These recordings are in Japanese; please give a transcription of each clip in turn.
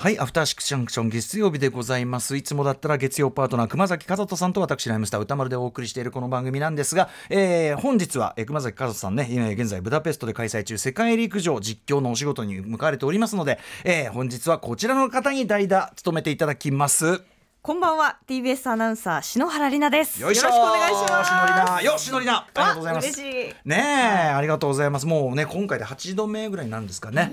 はい、アフターシックスジャンクション月曜日でございます。いつもだったら月曜パートナー熊崎和人さんと私ライムスター歌丸でお送りしているこの番組なんですが、えー本日は、えー熊崎和人さんね、今現在ブダペストで開催中世界陸上実況のお仕事に向かわれておりますので、えー本日はこちらの方に代打務めていただきます。こんばんは。TBS アナウンサー篠原里奈です。よろしくお願いします。よしのりなありがとうございます。わ嬉しい。ねえ、ありがとうございます。もうね、今回で8度目ぐらいなんですかね。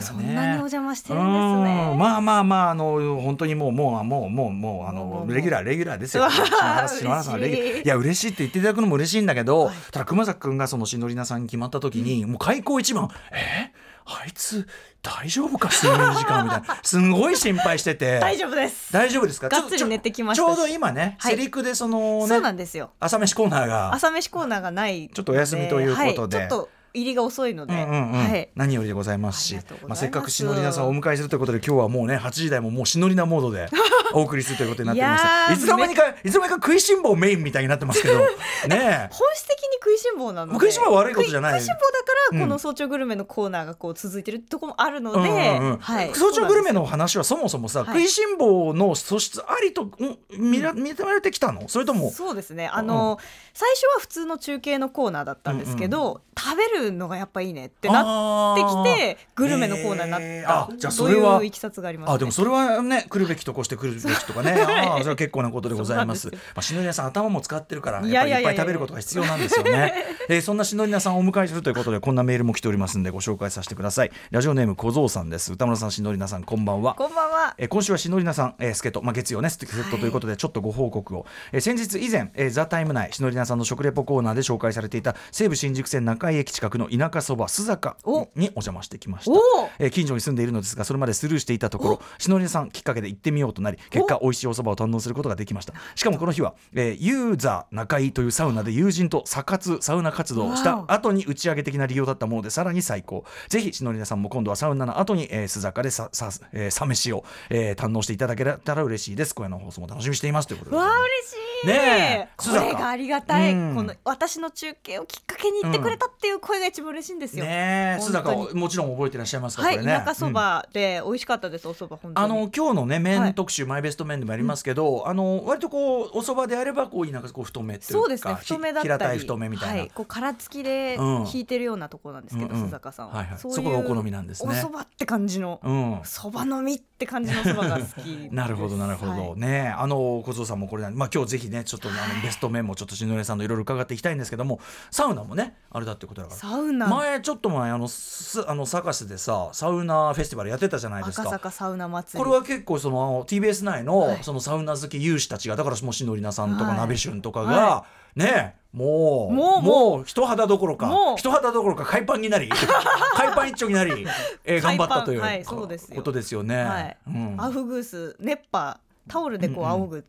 そんなにお邪魔してるんですね。うん。まあまあまあ、あの、本当にもう、もう、もう、もう、もう、あの、レギュラー、レギュラーですよ。篠原さんはレギュラー。いいや、嬉しいって言っていただくのも嬉しいんだけど、ただ熊崎君がそのしのりなさんに決まった時に、もう開口一番、えあいつ、大丈夫か、睡眠時間みたいな。すんごい心配してて。大丈夫です。大丈夫ですか？がっつり寝てきましたし。ちょうど今ね、はい。セリクでそのねそうなんですよ。朝飯コーナーが朝飯コーナーがないちょっとお休みということで。はい、ちょっと入りが遅いので、うんうんうん。はい。何よりでございますしまあ、せっかくしのりなさんをお迎えするということで今日はもうね8時台ももうしのりなモードで お送りするということになっております。いつの間にかいつの間にか食いしん坊メインみたいになってますけど ね本質的に食いしん坊なので食いしん坊は悪いことじゃない。食いしん坊だから、うんこの早朝グルメのコーナーがこう続いてるところもあるので、うんうんうん。はい、早朝グルメの話はそもそもさ、はい食いしん坊の素質ありとん見ら見られてきたの？それともそうですね。あの、最初は普通の中継のコーナーだったんですけど、食べるのがやっぱいいねってなってきてグルメのコーナーになった。あじゃあそれはといういきさつがあります、ね、あでもそれはね来るべきとこして来るべきとかね。ああそれは結構なことでございます。まあしのりなさん頭も使ってるからいやっぱりいっぱい食べることが必要なんですよね。えーそんなしのりなさんをお迎えするということでこんなメールも来ておりますんでご紹介させてください。ラジオネーム小僧さんです。歌村さんしのりなさんこんばんは。こんばんは。えー今週はしのりなさん、えー、助っ人、まあ、月曜ね、助っ人ということで、ちょっとご報告を。えー先日以前、えーザ・タイム内、しのりなさんの食レポコーナーで紹介されていた西武新宿線中井駅近くの田舎そば、須坂おにお邪魔してきましたお。えー近所に住んでいるのですが、それまでスルーしていたところ、しのりなさんきっかけで行ってみようとなり、結果、美味しいおそばを堪能することができました。しかもこの日は、えーユーザー中井というサウナで友人とサ活、サウナ活動をした後に打ち上げ的な利用だったもので、さらに最高。ぜひ、しのりなさんも今度はサウナの後に、えー、須坂でさ、さ、えー、サ飯を、えー堪能していただけたら嬉しいです。今夜の放送も楽しみにしていますということでごわ。嬉しいねえ。これがありがたい、うん。この私の中継をきっかけに行ってくれたっていう声が一番嬉しいんですよ、ねえ、須坂をもちろん覚えてらっしゃいますか、はいね。田舎そばで美味しかったです、おそば本当に。あの今日のねはい。麺特集、マイベスト麺でもやりますけど、あの割とこうお蕎麦であればこうなんかこう太めっていうかそうですね太めだったり。ひ平たい太めみたいな、はい、こう殻付きでうん。引いてるようなところなんですけど、うんうん。須坂さんは、はいはい。そういうそこがお好みなんですね。お蕎麦って感じの。うん。そばのみって感じのそばが好きなるほどなるほど、はいねあの小僧さんもこれまあ今日ぜひねちょっとあのベスト麺もちょっと篠上さんのいろいろ伺っていきたいんですけどもサウナもねあれだってことだから。サウナ。前ちょっと前あのすあのサカスでさサウナフェスティバルやってたじゃないです赤か坂サウナ祭り。これは結構その TBS 内のはい。そのサウナ好き有志たちがだからもうしのりなさんとかはい。鍋旬とかがはねもうもうもう。人肌どころか人肌どころか海パンになり 海パン一丁になりえー頑張ったということですよね。はい。うん。アウフグース熱波タオルでこう仰ぐ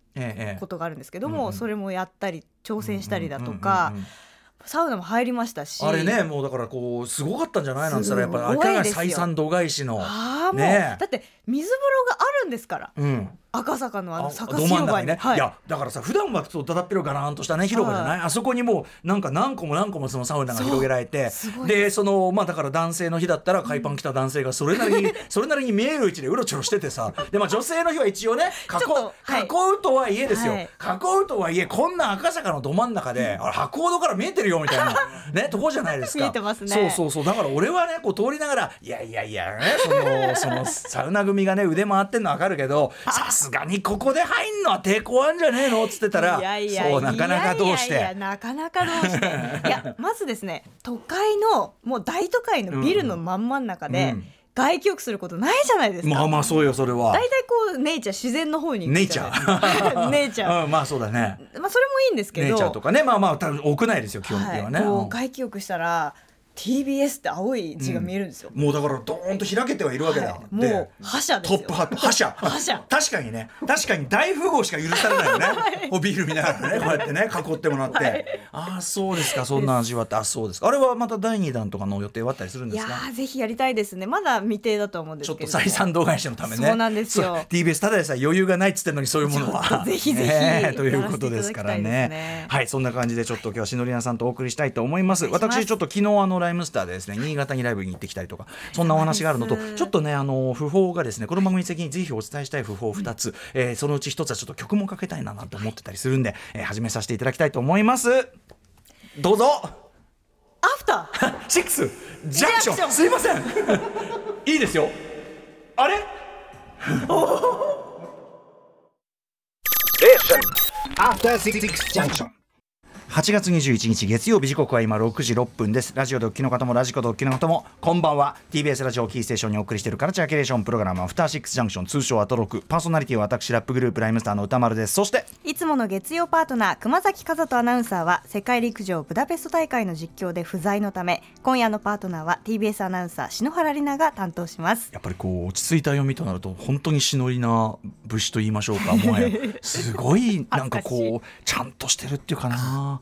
ことがあるんですけども、それもやったり挑戦したりだとか、サウナも入りましたし。あれねもうだからこうすごかったんじゃないなんつったらやっぱりすごい明らかにですよ。採算度外視の。ああもう、だって水風呂があるんですから。うん赤坂のあのあ坂広場に、はい。い、やだからさ普段はそうだだっぺろガランとしたね広場じゃない、あそこにもうなんか何個も何個もそのサウナが広げられてでそのまあだから男性の日だったら海パン着た男性がそれなりに、それなりに見える位置でうろちょろしててさ。でまあ女性の日は一応ね囲ちょっとはい。囲うとはいえですよ、はい。囲うとはいえこんな赤坂のど真ん中で、あれ博報堂から見えてるよみたいな。ねとこじゃないですか。ね。そうそうそう。だから俺はねこう通りながらいやいやいやねそのそのサウナ組がね腕回ってんのわかるけどさすがにここで入んのは抵抗あんじゃねえの?っつってたらいやいやそうなかなかどうして？いやなかなかどうして？いやまずですね都会のもう大都会のビルの真ん真ん中で、うん。外気浴することないじゃないですか、まあまあそうよそれは。大体こうネイチャー自然の方に行くネイチャーネイチャーうんまあそうだね。まあそれもいいんですけど。ネイチャーとかねまあまあ多分屋内ですよ基本的にはね、はい、外気浴したら TBS って青い字が見えるんですよ、もうだからドーンと開けてはいるわけだ、はい。でもう覇者ですよ。トップハット 覇者。確かにね。確かに大富豪しか許されないよね、おビール見ながらねこうやってね囲ってもらって、はい。ああそうですか。そんな味わって。あそうですか。あれはまた第2弾とかの予定はあったりするんいやですか？ーぜひやりたいですね。まだ未定だと思うんでちょっと採算度外視のためね。そうなんですよ。TBS ただでさえ余裕がないっつってんのにそういうものは。とぜひぜひねえということですからね。ねはいそんな感じでちょっと今日はしのりなさんとお送りしたいと思います。私ちょっと昨日あのライムスターでですね新潟にライブに行ってきたりとかそんなお話があるのとちょっとねあの訃報がですねこの番組的にぜひお伝えしたい訃報2つ、えーそのうち1つはちょっと曲もかけたいななんて思ってたりするんで、えー始めさせていただきたいと思います。どうぞ。アフターシックスジャンクションジャンクションすいません。いいですよ。あれ？After Six Junction. 8月21日月曜日時刻は今6時6分です。ラジオドッキの方もラジコドッキの方もこんばんは。TBS ラジオキーステーションにお送りしているカルチャーキュレーションプログラムアフターシックスジャンクション通称アトロクパーソナリティは私ラップグループライムスターの歌丸です。そしていつもの月曜パートナー熊崎和人アナウンサーは世界陸上ブダペスト大会の実況で不在のため今夜のパートナーは TBS アナウンサー篠原里奈が担当します。やっぱりこう落ち着いた読みとなると本当にしのりな武士と言いましょうか。もはやすごいなんかこ う。ちゃんとしてるっていうかな。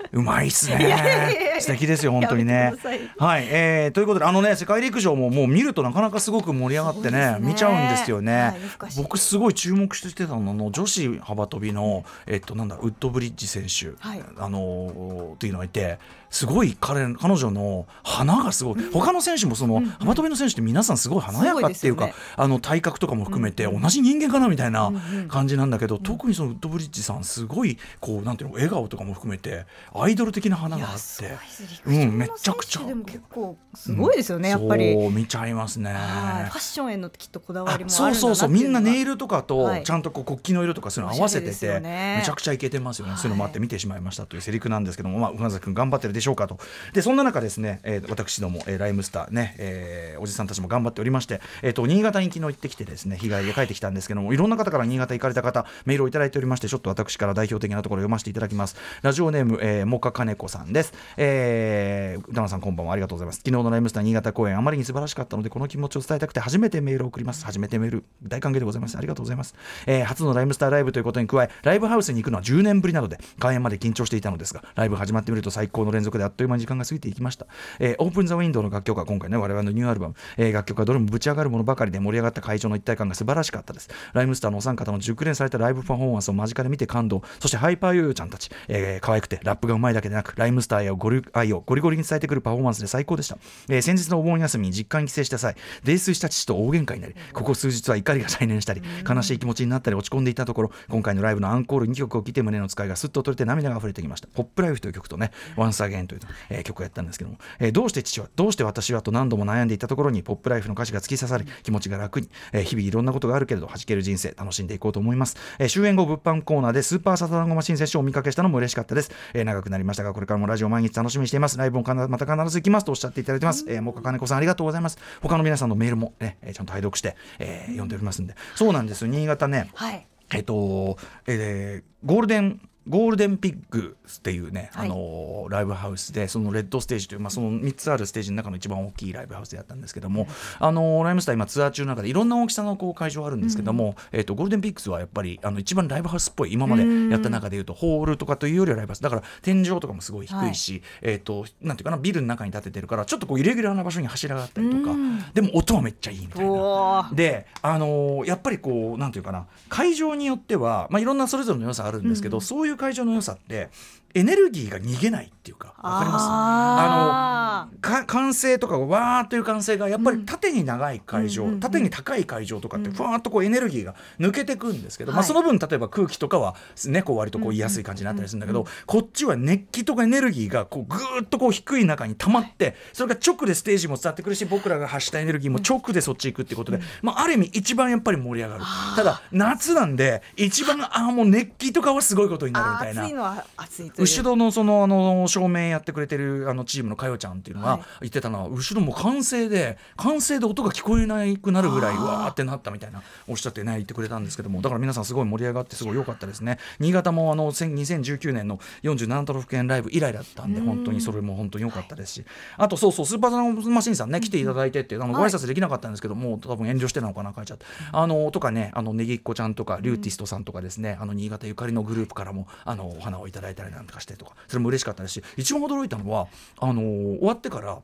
うまいっすね。や素敵ですよ本当にね。はい、えーということであのね世界陸上ももう見るとなかなかすごく盛り上がってねね。見ちゃうんですよね、はい僕すごい注目してたのの女子幅跳びのえっとなんだウッドブリッジ選手、はい。あのっていうのがいてすごい彼彼女の花がすごい、他の選手もその、幅跳びの選手って皆さんすごい華やかっていうかあの体格とかも含めて同じ人間かなみたいな感じなんだけど、特にそのウッドブリッジさんすごいこうなんていうの笑顔とかも含めてアイドル的な花があって。うんめちゃくちゃ。でも結構すごいですよね、やっぱり。そう見ちゃいますね。はい。ファッションへのきっとこだわりもそうそうそう。みんなネイルルとかとはい。ちゃんとこう国旗の色とかそういうの合わせてて、よね。めちゃくちゃいけてますよね、はい。そういうのもあって見てしまいましたというセリフなんですけども、まあ、宇崎君頑張ってるでしょうかと。でそんな中ですね、えー私ども、えーライムスターね、えーおじさんたちも頑張っておりまして、えー、と新潟に昨日行ってきてですね日帰りで帰ってきたんですけどもいろんな方から新潟行かれた方メールをいただいておりましてちょっと私から代表的なところを読ませていただきます。ラジオネーム、えー、もかかねこさんです、えー、歌間さんこんばんは。ありがとうございます。昨日のライムスター新潟公演あまりに素晴らしかったのでこの気持ちを伝えたくて初めてメールを送ります。初めてメール大歓迎でございます。ありがとうございます、えー初のライムスターライブということに加えライブハウスに行くのは10年ぶりなので開演まで緊張していたのですがライブ始まってみると最高の連続であっという間に時間が過ぎていきました、えーオープンザウィンドウの楽曲は今回ね我々のニューアルバム、えー楽曲はどれもぶち上がるものばかりで盛り上がった会場の一体感が素晴らしかったです。ライムスターのお三方の熟練されたライブパフォーマンスを間近で見て感動。そしてハイパーヨーヨーちゃんたち、えー可愛くてラップがうまいだけでなくライムスターへのゴリ愛をゴリゴリに伝えてくるパフォーマンスで最高でした、えー先日のお盆休みに実家に帰省した際泥酔した父と大喧嘩になりここ数日は怒りが再燃したり悲しい気持ちになったり落ち込んでいたところ今回のライブのアンコール2曲を聴いて胸の使いがすっと取れて涙が溢れてきました「ポップライフという曲とね「Once Again」という、えー曲をやったんですけども、えーどうして父はどうして私はと何度も悩んでいたところに「ポップライフの歌詞が突き刺さり気持ちが楽に、えー日々いろんなことがあるけれど弾ける人生楽しんでいこうと思います、えー終演後物販コーナーでスーパーサタダンゴマシン選手をお見かけしたのも嬉しかったです、えー長くなりましたがこれからもラジオ毎日楽しみにしています。ライブもまた必ず行きますとおっしゃっていただいてます、えー、もかかねこさんありがとうございます。他の皆さんのメールもね、えーちゃんと拝読して、えー読んでおりますんで。そうなんですよ。新潟ね。はい。えっと、えーゴールデンゴールデンピッグっていうね、はい。あのライブハウスでそのレッドステージという、まあ、その3つあるステージの中の一番大きいライブハウスでやったんですけども、あのライムスター今ツアー中の中でいろんな大きさのこう会場あるんですけども、えっとゴールデンピッグスはやっぱりあの一番ライブハウスっぽい今までやった中でいうとホールとかというよりはライブハウス。だから天井とかもすごい低いし、えっとなんていうかなビルの中に建ててるからちょっとこうイレギュラーな場所に柱があったりとか。でも音はめっちゃいいみたいな。で、あのーやっぱりこうなんていうかな会場によっては、まあ、いろんなそれぞれの良さあるんですけど、そういう会場の良さってエネルギーが逃げないっていうかわかります？あーか歓声とかわーっという歓声がやっぱり縦に長い会場、うんうんうん。縦に高い会場とかってふわーっとこうエネルギーが抜けてくんですけど、まあ、はい。その分例えば空気とかは、ね、こう割とこう言いやすい感じになったりするんだけど、こっちは熱気とかエネルギーがこうぐーっとこう低い中に溜まってそれが直でステージも伝わってくるし僕らが発したエネルギーも直でそっち行くっていうことで、まあ、ある意味一番やっぱり盛り上がる。ただ夏なんで一番ああもう熱気とかはすごいことになるみたいな。暑い。のは暑いと後ろのそのあの照明やってくれてるあのチームのかよちゃんっていうのがはい。言ってたのは、後ろも歓声で歓声で音が聞こえなくなるぐらいわーってなったみたいなおっしゃってね言ってくれたんですけども。だから皆さんすごい盛り上がってすごい良かったですね新潟もあの1000 2019年の47都道府県ライブ以来だったんで本当にそれも本当に良かったですし。あとそうそうスーパーザンマシンさんね来ていただいてってあのご挨拶できなかったんですけどもう多分遠慮してなのかな書いちゃってあのとかねあのねぎっこちゃんとかリューティストさんとかですねあの新潟ゆかりのグループからもあのお花をいただいたりなんとかしてとかそれも嬉しかったですし一番驚いたのはあの終わってから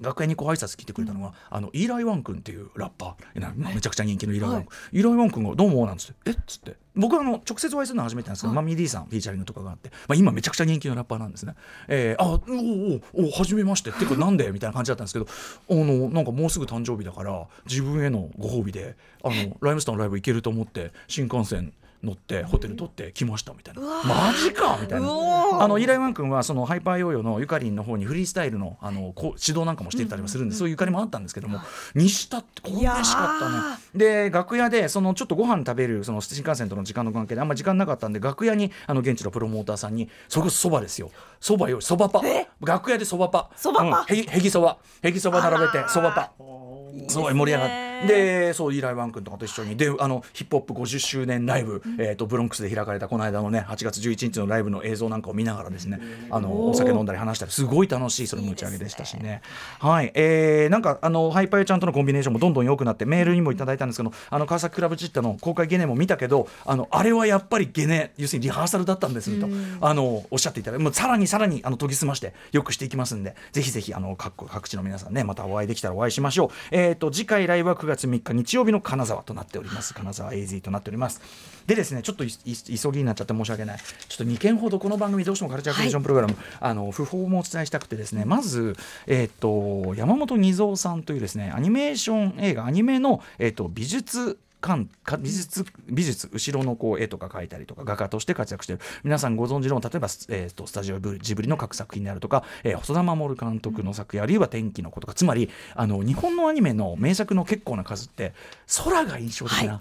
楽屋にこう挨拶来てくれたのが、あのイーライ・ワン君っていうラッパーなめちゃくちゃ人気のイーライ・ワン君、イーライ・ワン君が「どうも」なんつって「え？っ?」つって。僕はあの直接お会いするのは初めてなんですけど、マミー D さんフィーチャリングとかがあって、まあ、今めちゃくちゃ人気のラッパーなんですね。えー、あおおおお初めまして。ってかなんで？みたいな感じだったんですけどあのなんかもうすぐ誕生日だから自分へのご褒美であのライムスターのライブ行けると思って新幹線乗ってホテル取って来ましたみたいな。マジか！みたいな。あのイーライワン君はそのハイパーヨーヨーのゆかりんの方にフリースタイルのあのこう指導なんかもしてたりもするんで、そういうゆかりもあったんですけどもにしたってこれ嬉しかったね。で楽屋でそのちょっとご飯食べるその新幹線との時間の関係であんま時間なかったんで楽屋にあの現地のプロモーターさんにそれこそそばですよ。そばよそばパ楽屋でそばパそばパうん。へぎそば。へぎそば並べてそばパすごい盛り上がってでそうイーライ・ワン君とかと一緒に。であのヒップホップ50周年ライブ、えー、とブロンクスで開かれたこの間のね8月11日のライブの映像なんかを見ながらですねあのお酒飲んだり話したりすごい楽しいその持ち上げでしたしね。はい。えー、なんかあのハイパーヨちゃんとのコンビネーションもどんどん良くなってメールにもいただいたんですけどあの川崎クラブチッタの公開ゲネも見たけどあのあれはやっぱりゲネ要するにリハーサルだったんですとあのおっしゃっていただいてもうさらにさらにあの研ぎ澄ましてよくしていきますんでぜひぜひあの各各地の皆さんねまたお会いできたらお会いしましょう。えっ、と次回ライブは9月3日日曜日の金沢となっております。金沢 AZ となっております。でですねちょっと急ぎになっちゃって申し訳ない。ちょっと2件ほどこの番組どうしてもカルチャークリエーションプログラム、あの不法もお伝えしたくてですねまずえっ、と山本二三さんというですねアニメーション映画アニメのえっ、と美術館か美術美術後ろのこう絵とか描いたりとか画家として活躍している。皆さんご存知の例えば、えー、とスタジオジブリの各作品であるとか、えー、細田守監督の作品あるいは天気の子とかつまりあの日本のアニメの名作の結構な数って空が印象的な、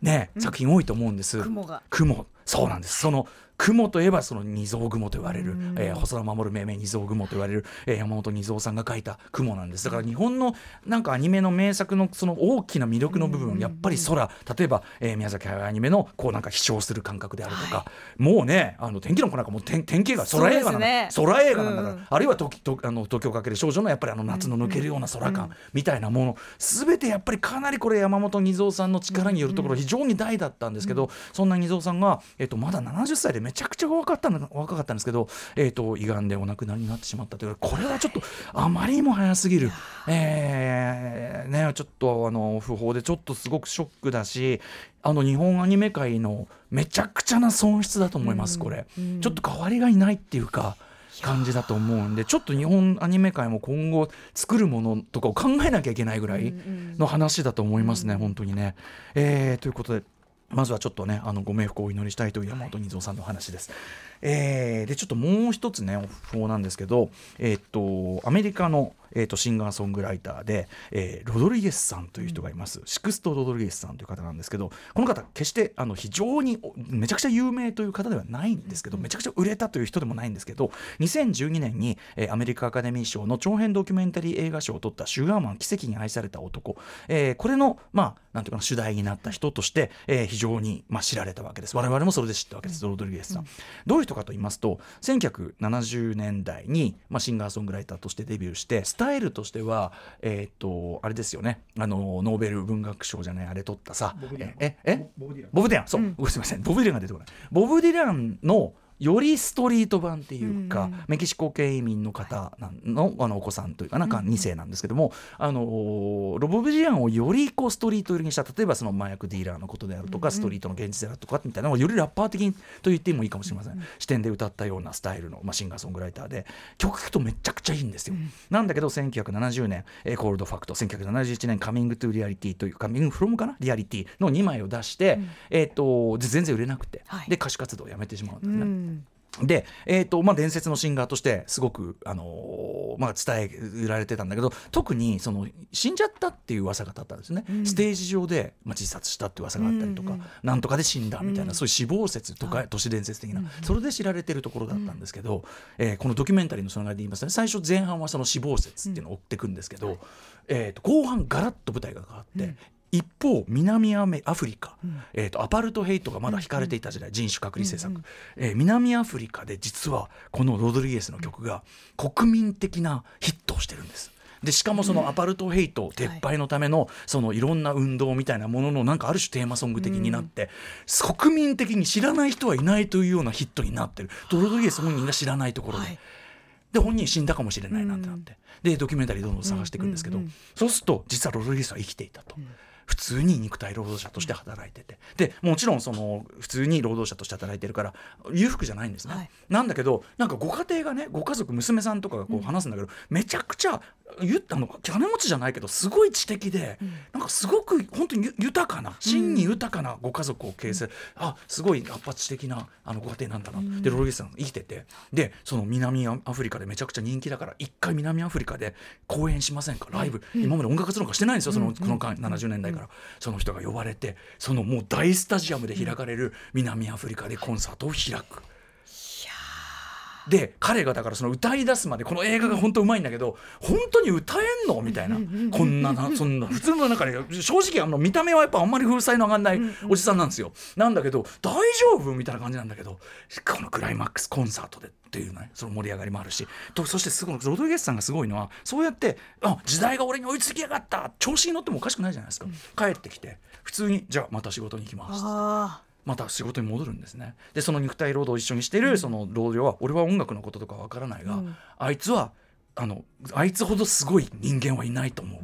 ね、作品多いと思うんです。雲が。雲そうなんです。その雲といえばその二蔵雲と言われる、えー細田守命名二蔵雲と言われる、えー山本二蔵さんが描いた雲なんです。だから日本のなんかアニメの名作のその大きな魅力の部分やっぱり空例えば、えー宮崎駿アニメのこうなんか飛翔する感覚であるとか、もうねあの天気の子なんかもう天天気が空映画なんだ、ね。空映画なんだから、うん。あるいは時とあの東京かける少女のやっぱりあの夏の抜けるような空感みたいなもの、全てやっぱりかなりこれ山本二蔵さんの力によるところ非常に大だったんですけど、そんな二蔵さんが、えっとまだ70歳でめちゃくちゃ若かったの若かったんですけど、えっと胃がんでお亡くなりになってしまったというこれはちょっとあまりにも早すぎる、えーね、ちょっとあの不法でちょっとすごくショックだしあの日本アニメ界のめちゃくちゃな損失だと思います、これ、ちょっと代わりがいないっていうか。感じだと思うんでちょっと日本アニメ界も今後作るものとかを考えなきゃいけないぐらいの話だと思いますね、本当にね。えーということでまずはちょっとねあのご冥福をお祈りしたいという山本二蔵さんの話です。えーでちょっともう一つね不法なんですけど、えーっとアメリカの、えーっとシンガーソングライターで、えーロドリゲスさんという人がいます、シクスト・ロドリゲスさんという方なんですけどこの方決してあの非常におめちゃくちゃ有名という方ではないんですけどめちゃくちゃ売れたという人でもないんですけど2012年に、えーアメリカアカデミー賞の長編ドキュメンタリー映画賞を取った「シュガーマン奇跡に愛された男」えーこれのまあなんていうかな主題になった人として、えー非常に、まあ、知られたわけです。我々もそれで知ったわけです、ロドリゲスさん、どういう人かと言いますと1970年代に、まあ、シンガーソングライターとしてデビューしてスタイルとしてはえーっとあれですよね。あのノーベル文学賞じゃないあれ取ったさ。えええ？ボブディラン。ボブ・ディラン。そう、ごすみません。ボブ・ディランが出てこない。ボブ・ディランのよりストリート版っていうか、メキシコ系移民の方なんのあのお子さんというかなんか2世なんですけども、あのロボブ・ディランをよりこうストリート寄りにした例えばその麻薬ディーラーのことであるとか、ストリートの現実であるとかみたいなのをよりラッパー的にと言ってもいいかもしれません、視点で歌ったようなスタイルの、まあ、シンガーソングライターで曲聴くとめちゃくちゃいいんですよ、なんだけど1970年「えーコールドファクト」1971年「カミング・トゥ・リアリティ」という「カミング・フロム」かな？リアリティの2枚を出して、えー、とで全然売れなくて、はい。で歌手活動をやめてしまう。ん。ですね。うんで、えーとまあ、伝説のシンガーとしてすごく、あのーまあ、伝えられてたんだけど特にその死んじゃったっていう噂が立ったんですね、ステージ上で、まあ、自殺したって噂があったりとか、なんとかで死んだみたいな、そういう死亡説とか、都市伝説的な、それで知られてるところだったんですけど、えーこのドキュメンタリーのその中で言いますとね最初前半はその死亡説っていうのを追っていくんですけど、えーと後半ガラッと舞台が変わって。一方南アメアフリカ、えー、とアパルトヘイトがまだ引かれていた時代、人種隔離政策、えー南アフリカで実はこのロドリゲスの曲が国民的なヒットをしてるんです。でしかもそのアパルトヘイト撤廃のためのそのいろんな運動みたいなもののなんかある種テーマソング的になって、国民的に知らない人はいないというようなヒットになってる。ロドリゲス本人が知らないところで。はい。で本人死んだかもしれないなんてなって、でドキュメンタリーどんどん探していくんですけど、うんうんうんそうすると実はロドリゲスは生きていたと。普通に肉体労働者として働いてて。でもちろんその普通に労働者として働いてるから裕福じゃないんですね、はい。なんだけどなんかご家庭がねご家族娘さんとかがこう話すんだけど、めちゃくちゃ言ったの金持ちじゃないけどすごい知的で、なんかすごく本当にゆ豊かな真に豊かなご家族を形成、あすごい圧発的なあのご家庭なんだな、でロドリゲスさん生きててでその南アフリカでめちゃくちゃ人気だから一回南アフリカで公演しませんか？ライブ、今まで音楽活動なんかしてないんですよその、この間70年代から、その人が呼ばれてそのもう大スタジアムで開かれる南アフリカでコンサートを開く。で彼がだからその歌い出すまでこの映画が本当うまいんだけど本当に歌えんのみたいな。こんななそんな普通の中で正直あの見た目はやっぱあんまり風采の上がんないおじさんなんですよ。なんだけど大丈夫みたいな感じなんだけどこのクライマックスコンサートでっていうねその盛り上がりもあるし。とそしてすごいロドリゲスさんがすごいのはそうやってあ時代が俺に追いつきやがった。調子に乗ってもおかしくないじゃないですか。帰ってきて普通にじゃあまた仕事に行きます。あまた仕事に戻るんですね。でその肉体労働を一緒にしているその同僚は、俺は音楽のこととかわからないが、うん。あいつはあのあいつほどすごい人間はいないと思う。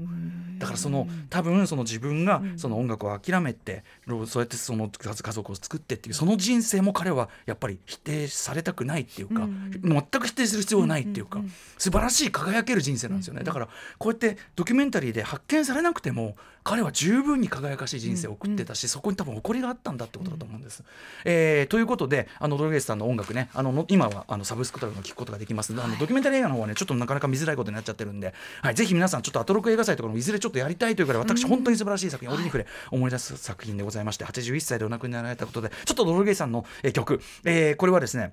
だからその多分その自分がその音楽を諦めて、ろそうやってその家家族を作ってっていうその人生も彼はやっぱり否定されたくないっていうか、全く否定する必要はないっていうか、素晴らしい輝ける人生なんですよね、だからこうやってドキュメンタリーで発見されなくても彼は十分に輝かしい人生を送ってたし、そこに多分誇りがあったんだってことだと思うんです。えーということであのドルゲスさんの音楽ねあのの今はあのサブスクとかでも聞くことができますので、あのドキュメンタリー映画の方はねちょっとなかなか見づらいことになっちゃってるんで、はい、ぜひ皆さんちょっとアトロク映画祭とかもいずれちょっとやりたいというからい私本当に素晴らしい作品、折に触れ思い出す作品でございまして81歳でお亡くなりになられたことでちょっとドルゲスさんの、えー曲、えーこれはですね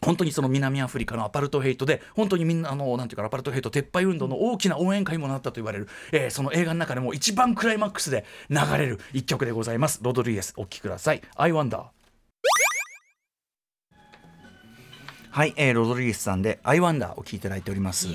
本当にその南アフリカのアパルトヘイトで本当にみんなあのなんていうかアパルトヘイト撤廃運動の大きな応援歌にもなったと言われる、えーその映画の中でも一番クライマックスで流れる一曲でございます。ロドリゲスお聴きください「I Wonder」はい、えーロドリゲスさんで「I Wonder」を聴いていただいております。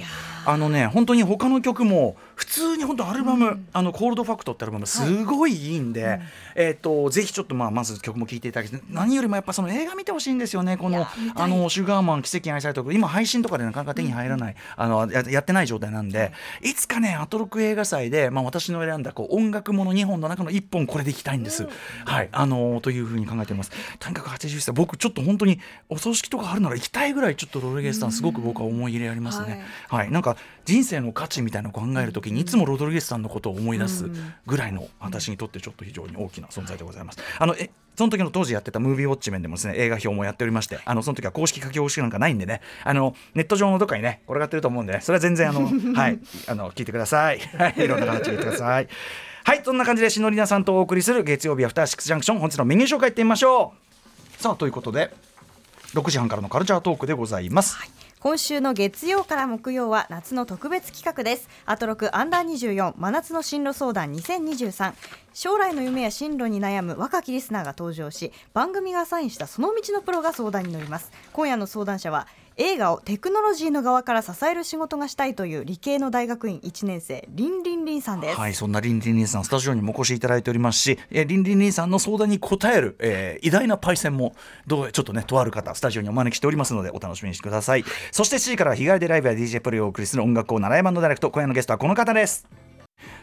あのね本当に他の曲も普通に本当アルバム、あのコールドファクトってアルバムすごいいいんで、えっ、とぜひちょっとまあまず曲も聴いていただき何よりもやっぱその映画見てほしいんですよねこのあのシュガーマン奇跡に愛された今配信とかでなかなか手に入らない、あのややってない状態なんで、い。つかねアトロック映画祭でまあ私の選んだこう音楽もの2本の中の1本これでいきたいんです、はい。あのというふうに考えています。とにかく80歳僕ちょっと本当にお葬式とかあるなら行きたいぐらいちょっとロドリゲスさんすごく僕は思い入れありますね、はい、なんか人生の価値みたいなのを考えるときにいつもロドリゲスさんのことを思い出すぐらいの私にとってちょっと非常に大きな存在でございます。あのえその時の当時やってたムービーウォッチ面でもですね映画表もやっておりましてあのその時は公式書き下ろしなんかないんでね。あのネット上のどっかにね転がってると思うんでね。それは全然あの はい。あの聞いてください。はい。いろんな形で聞いてください。はい。そんな感じでしのりなさんとお送りする月曜日アフターシックスジャンクション本日のメニュー紹介いってみましょう。さあということで6時半からのカルチャートークでございます、今週の月曜から木曜は夏の特別企画です。アトロクアンダー24真夏の進路相談2023将来の夢や進路に悩む若きリスナーが登場し番組がアサインしたその道のプロが相談に乗ります。今夜の相談者は映画をテクノロジーの側から支える仕事がしたいという理系の大学院1年生リンリンリンさんです、はい、そんなリンリンリンさん、スタジオにもお越しいただいておりますし、えーリンリンリンさんの相談に答える、えー偉大なパイセンも、どうちょっとね、とある方、スタジオにお招きしておりますので、お楽しみにしてください。そして7時から日帰りでライブや DJ プレイをお送りする音楽コーナー、ライブダイレクト、今夜のゲストはこの方です。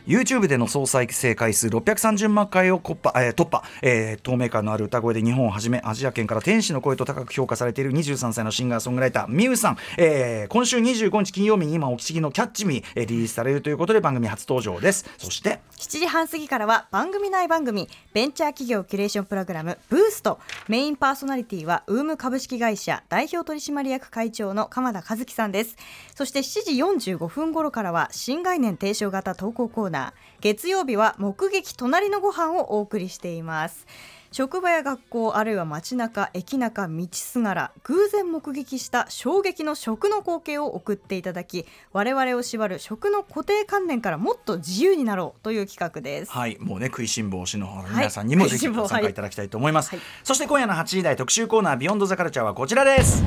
YouTube での総再生回数630万回を突破,、えー突破。えー透明感のある歌声で日本をはじめアジア圏から天使の声と高く評価されている23歳のシンガーソングライターミウさん、えー今週25日金曜日に今お聞きのキャッチミー、えーリリースされるということで番組初登場です。そして7時半過ぎからは番組内番組ベンチャー企業キュレーションプログラムブースト。メインパーソナリティはウーム株式会社代表取締役会長の鎌田和樹さんです。そして7時45分頃からは新概念提唱型投稿コーナー。月曜日は目撃隣のご飯をお送りしています。職場や学校あるいは街中駅中道すがら偶然目撃した衝撃の食の光景を送っていただき我々を縛る食の固定観念からもっと自由になろうという企画です。はい、もうね、食いしん坊篠原はい皆さんにもぜひご参加いただきたいと思います。はい。そして今夜の8時台特集コーナー、ビヨンドザカルチャーはこちらです。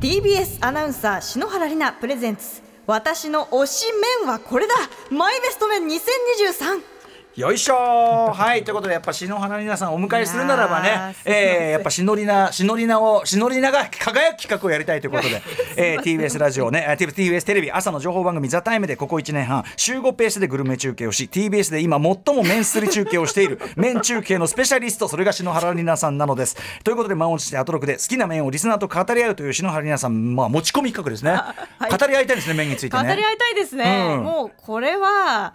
TBS アナウンサー篠原里奈プレゼンツ私の推し麺はこれだ。マイベスト麺2023よいしょ。ーはいということでやっぱ篠原里奈さんをお迎えするならばねー、えー、やっぱ篠里奈篠里奈を篠里奈が輝く企画をやりたいということで、えー、TBS ラジオねえー TBS テレビ朝の情報番組「ザタイムでここ1年半週5ペースでグルメ中継をし TBS で今最も麺すり中継をしている 麺中継のスペシャリストそれが篠原里奈さんなのです。ということで満を持してアトロクで好きな麺をリスナーと語り合うという篠原里奈さんまあ持ち込み企画ですね、はい。語り合いたいですね麺についてね。語り合いたいですね、うん。もうこれは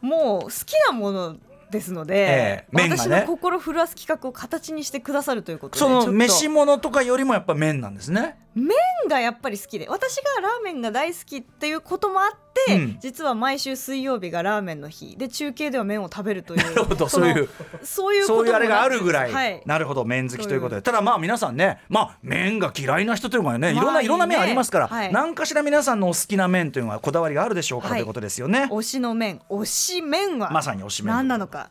もう好きなものですので、ええ麺がね。私の心震わす企画を形にしてくださるということでその飯物とかよりもやっぱ麺なんですね麺がやっぱり好きで私がラーメンが大好きっていうこともあって、うん。実は毎週水曜日がラーメンの日。で中継では麺を食べるという。なるほどそういうそういうそういうあれがあるぐらい、はい、なるほど麺好きということで。ただまあ皆さんねまあ麺が嫌いな人というのはねいろんな、まあいろんな麺ありますから、はい。何かしら皆さんのお好きな麺というのはこだわりがあるでしょうから、はい。ということですよね。推しの麺。推し麺はまさに推し麺。何なのか。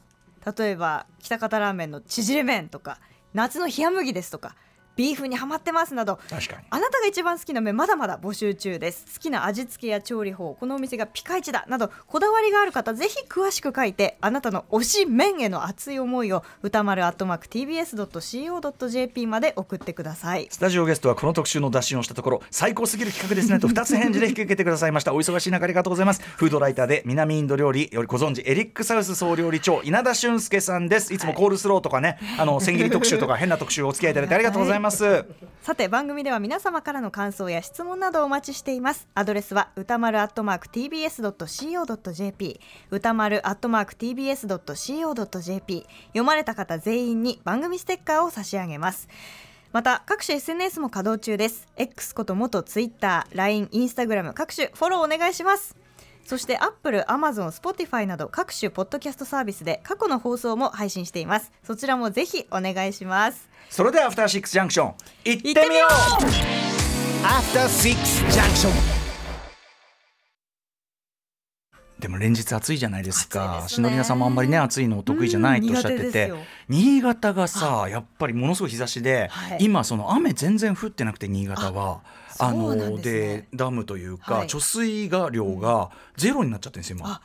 例えば北方ラーメンの縮れ麺とか夏の冷麦ですとかビーフにハマってますなどあなたが一番好きな麺まだまだ募集中です。好きな味付けや調理法このお店がピカイチだなどこだわりがある方ぜひ詳しく書いてあなたの推し麺への熱い思いを歌丸アットマーク TBS.CO.JP まで送ってください。スタジオゲストはこの特集の打診をしたところ 最高すぎる企画ですねと2つ返事で引き受けてくださいました。お忙しい中ありがとうございます。フードライターで南インド料理よりご存知エリックサウス総料理長稲田俊介さんです。いつもコールスローとかね、あの千切り特集とか変な特集をお付き合いいただいてありがとうございます、さて番組では皆様からの感想や質問などお待ちしています。アドレスは歌丸アットマーク TBS.CO.JP 歌丸アットマーク TBS.CO.JP 読まれた方全員に番組ステッカーを差し上げます。また各種 SNS も稼働中です。X こと元 Twitter、LINE、Instagram 各種フォローお願いします。そして Apple、Amazon、Spotify など各種ポッドキャストサービスで過去の放送も配信しています。そちらもぜひお願いします。それではアフターシックスジャンクション行ってみよう。行ってみよ After Six Junction. でも連日暑いじゃないですか。暑いですね。篠宮さんもあんまりね暑いのお得意じゃないとおっしゃってて。新潟がさやっぱりものすごい日差しで、はい。今その雨全然降ってなくて新潟は。あのでダムというか、はい。貯水が量がゼロになっちゃってるんですよ今。あ。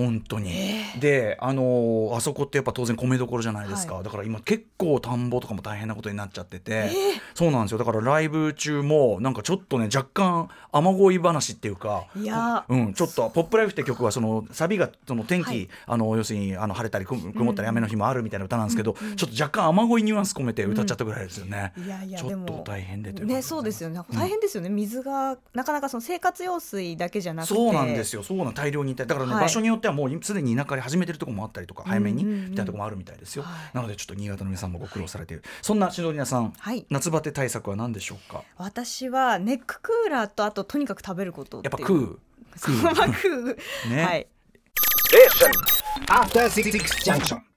本当に、であのあそこってやっぱ当然米どころじゃないですか、はだから今結構田んぼとかも大変なことになっちゃってて、そうなんですよ。だからライブ中もなんかちょっとね若干雨乞い話っていうかいや。うん、ちょっと「ポップライフって曲はそのサビがその天気、はい。あの要するにあの晴れたり曇曇ったり雨の日もあるみたいな歌なんですけど、ちょっと若干雨乞いニュアンス込めて歌っちゃったぐらいですよね。いやいやちょっと大変でというかね。そうですよね。大変ですよね、水がなかなかその生活用水だけじゃなくて。そうなんですよ。そうなん大量にいただからね、はい。場所によってはもうすでに田舎で始めてるところもあったりとか早めにみたいなところもあるみたいですよ、はい。なのでちょっと新潟の皆さんもご苦労されている。そんな篠宮さん、はい夏バテ対策は何でしょうか？私はネッククーラーとあととにかく食べることやっぱう。食う。食う。ね。はい。After Six Junction.